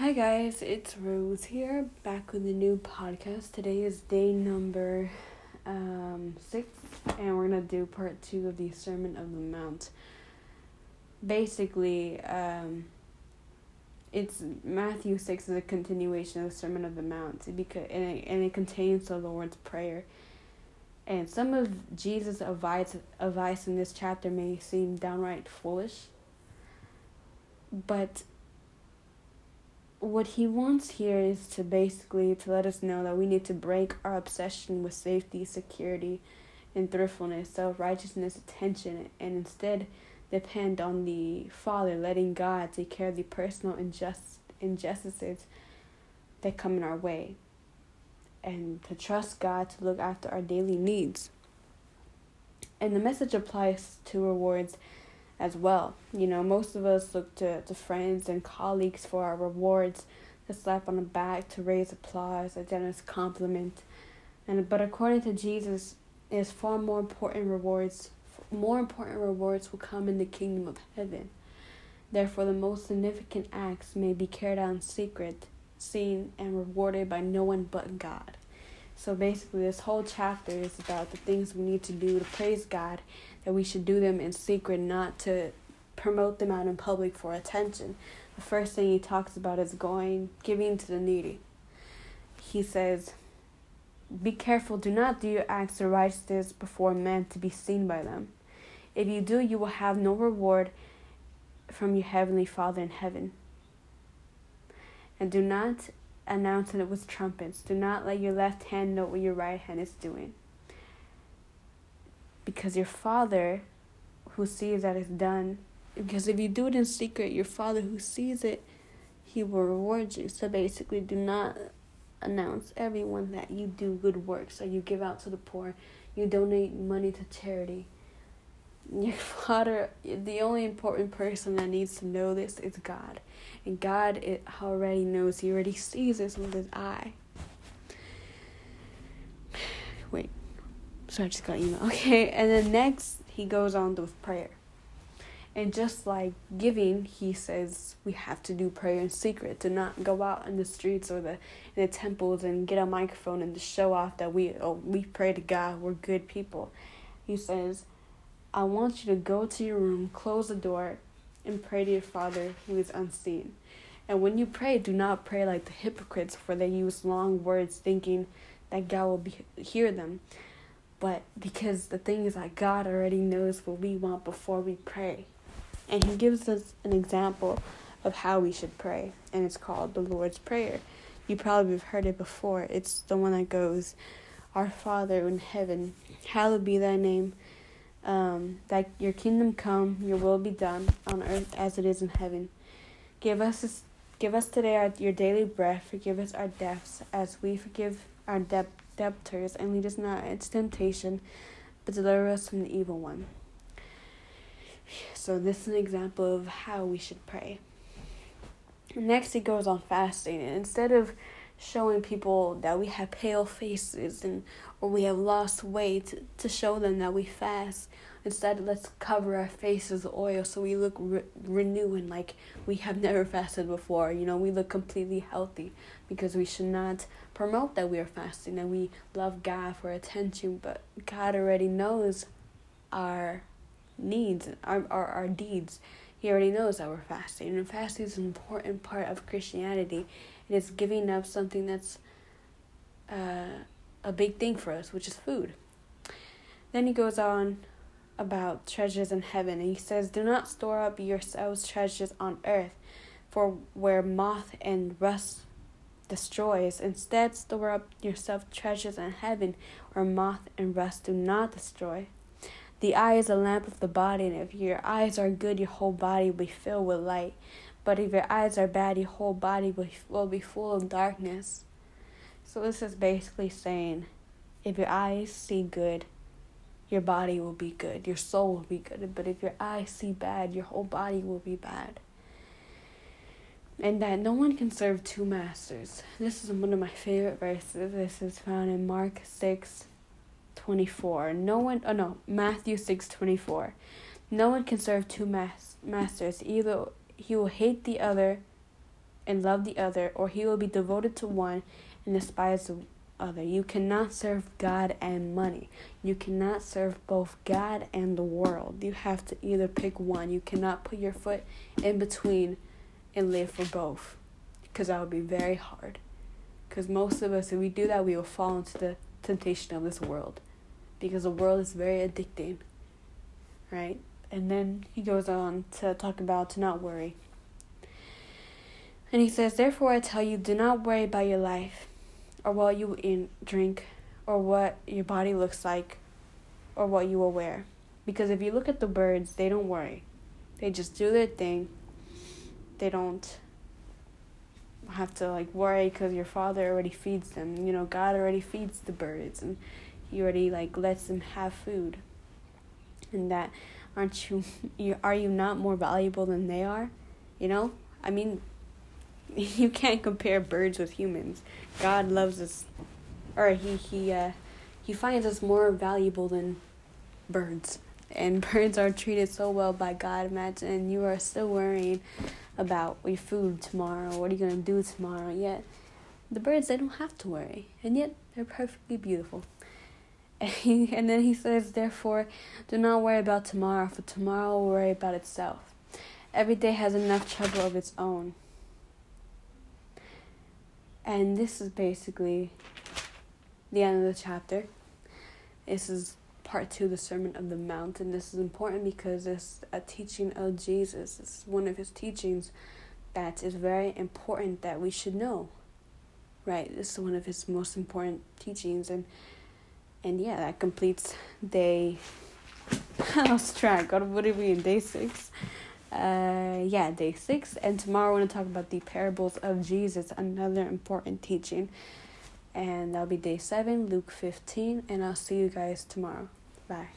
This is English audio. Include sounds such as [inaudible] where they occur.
Hi guys, it's Rose here, back with a new podcast. Today is day number um, six, and we're gonna do part two of the Sermon of the Mount. Basically, um, it's Matthew six is a continuation of the Sermon of the Mount because and it, and it contains the Lord's prayer. And some of Jesus' advice advice in this chapter may seem downright foolish, but what he wants here is to basically to let us know that we need to break our obsession with safety, security, and thriftfulness, self-righteousness, attention, and instead depend on the Father, letting God take care of the personal injust, injustices that come in our way, and to trust God to look after our daily needs. And the message applies to rewards as well. You know, most of us look to, to friends and colleagues for our rewards, to slap on the back, to raise applause, a generous compliment. And but according to Jesus, is far more important rewards. More important rewards will come in the kingdom of heaven. Therefore, the most significant acts may be carried out in secret, seen, and rewarded by no one but God. So basically, this whole chapter is about the things we need to do to praise God, that we should do them in secret, not to promote them out in public for attention. The first thing he talks about is going, giving to the needy. He says, Be careful, do not do your acts of righteousness before men to be seen by them. If you do, you will have no reward from your heavenly Father in heaven. And do not announce it with trumpets. Do not let your left hand know what your right hand is doing. Because your Father who sees that is done, because if you do it in secret, your Father who sees it, he will reward you. So basically, do not announce everyone that you do good works, that you give out to the poor, you donate money to charity. Your [laughs] Father, the only important person that needs to know this is God. And God it already knows, He already sees this with His eye. [sighs] Wait, so I just got email. [laughs] Okay, and then next He goes on with prayer. And just like giving, he says we have to do prayer in secret, to not go out in the streets or the the temples and get a microphone and to show off that we oh we pray to God, we're good people. He says, I want you to go to your room, close the door, and pray to your Father who is unseen. And when you pray, do not pray like the hypocrites, for they use long words thinking that God will be, hear them. But because the thing is that God already knows what we want before we pray. And He gives us an example of how we should pray, and it's called the Lord's Prayer. You probably have heard it before. It's the one that goes, Our Father in heaven, hallowed be thy name. Um, that your kingdom come, your will be done on earth as it is in heaven. Give us this, give us today our, your daily bread. Forgive us our debts as we forgive our deb- debtors, and lead us not into temptation, but deliver us from the evil one. So this is an example of how we should pray. Next, he goes on fasting, and instead of showing people that we have pale faces and or we have lost weight to show them that we fast. Instead, let's cover our faces with oil so we look re- renewed like we have never fasted before. You know, we look completely healthy because we should not promote that we are fasting and we love God for attention, but God already knows our needs, our, our, our deeds. He already knows that we're fasting. And fasting is an important part of Christianity. It is giving up something that's uh, a big thing for us, which is food. Then he goes on about treasures in heaven, and he says, Do not store up yourselves treasures on earth, for where moth and rust destroys. Instead, store up yourself treasures in heaven, where moth and rust do not destroy. The eye is a lamp of the body, and if your eyes are good, your whole body will be filled with light. But if your eyes are bad, your whole body will be full of darkness. So this is basically saying if your eyes see good, your body will be good, your soul will be good. But if your eyes see bad, your whole body will be bad. And that no one can serve two masters. This is one of my favorite verses. This is found in Mark 6 24. No one, oh no, Matthew 6 24. No one can serve two mas- masters. Either he will hate the other and love the other, or he will be devoted to one and despise the other. You cannot serve God and money. You cannot serve both God and the world. You have to either pick one. You cannot put your foot in between and live for both because that would be very hard. Because most of us, if we do that, we will fall into the temptation of this world because the world is very addicting, right? And then he goes on to talk about to not worry. And he says, Therefore I tell you, do not worry about your life, or what you eat, drink, or what your body looks like, or what you will wear. Because if you look at the birds, they don't worry. They just do their thing. They don't have to like worry because your father already feeds them. You know, God already feeds the birds, and He already like lets them have food. And that aren't you, [laughs] you are you not more valuable than they are? You know, I mean, [laughs] you can't compare birds with humans. God loves us, or he he uh, he finds us more valuable than birds. And [laughs] birds are treated so well by God. Imagine you are still worrying about your food tomorrow. What are you gonna do tomorrow? Yet the birds they don't have to worry, and yet they're perfectly beautiful. And, [laughs] he, and then he says, therefore, do not worry about tomorrow, for tomorrow will worry about itself. Every day has enough trouble of its own. And this is basically the end of the chapter. This is part two of the Sermon of the Mount, and this is important because it's a teaching of Jesus. It's one of his teachings that is very important that we should know. Right? This is one of his most important teachings, and and yeah, that completes day. [laughs] I lost track. God, what are we in day six? uh, yeah, day six. And tomorrow I want to talk about the parables of Jesus, another important teaching. And that'll be day seven, Luke 15. And I'll see you guys tomorrow. Bye.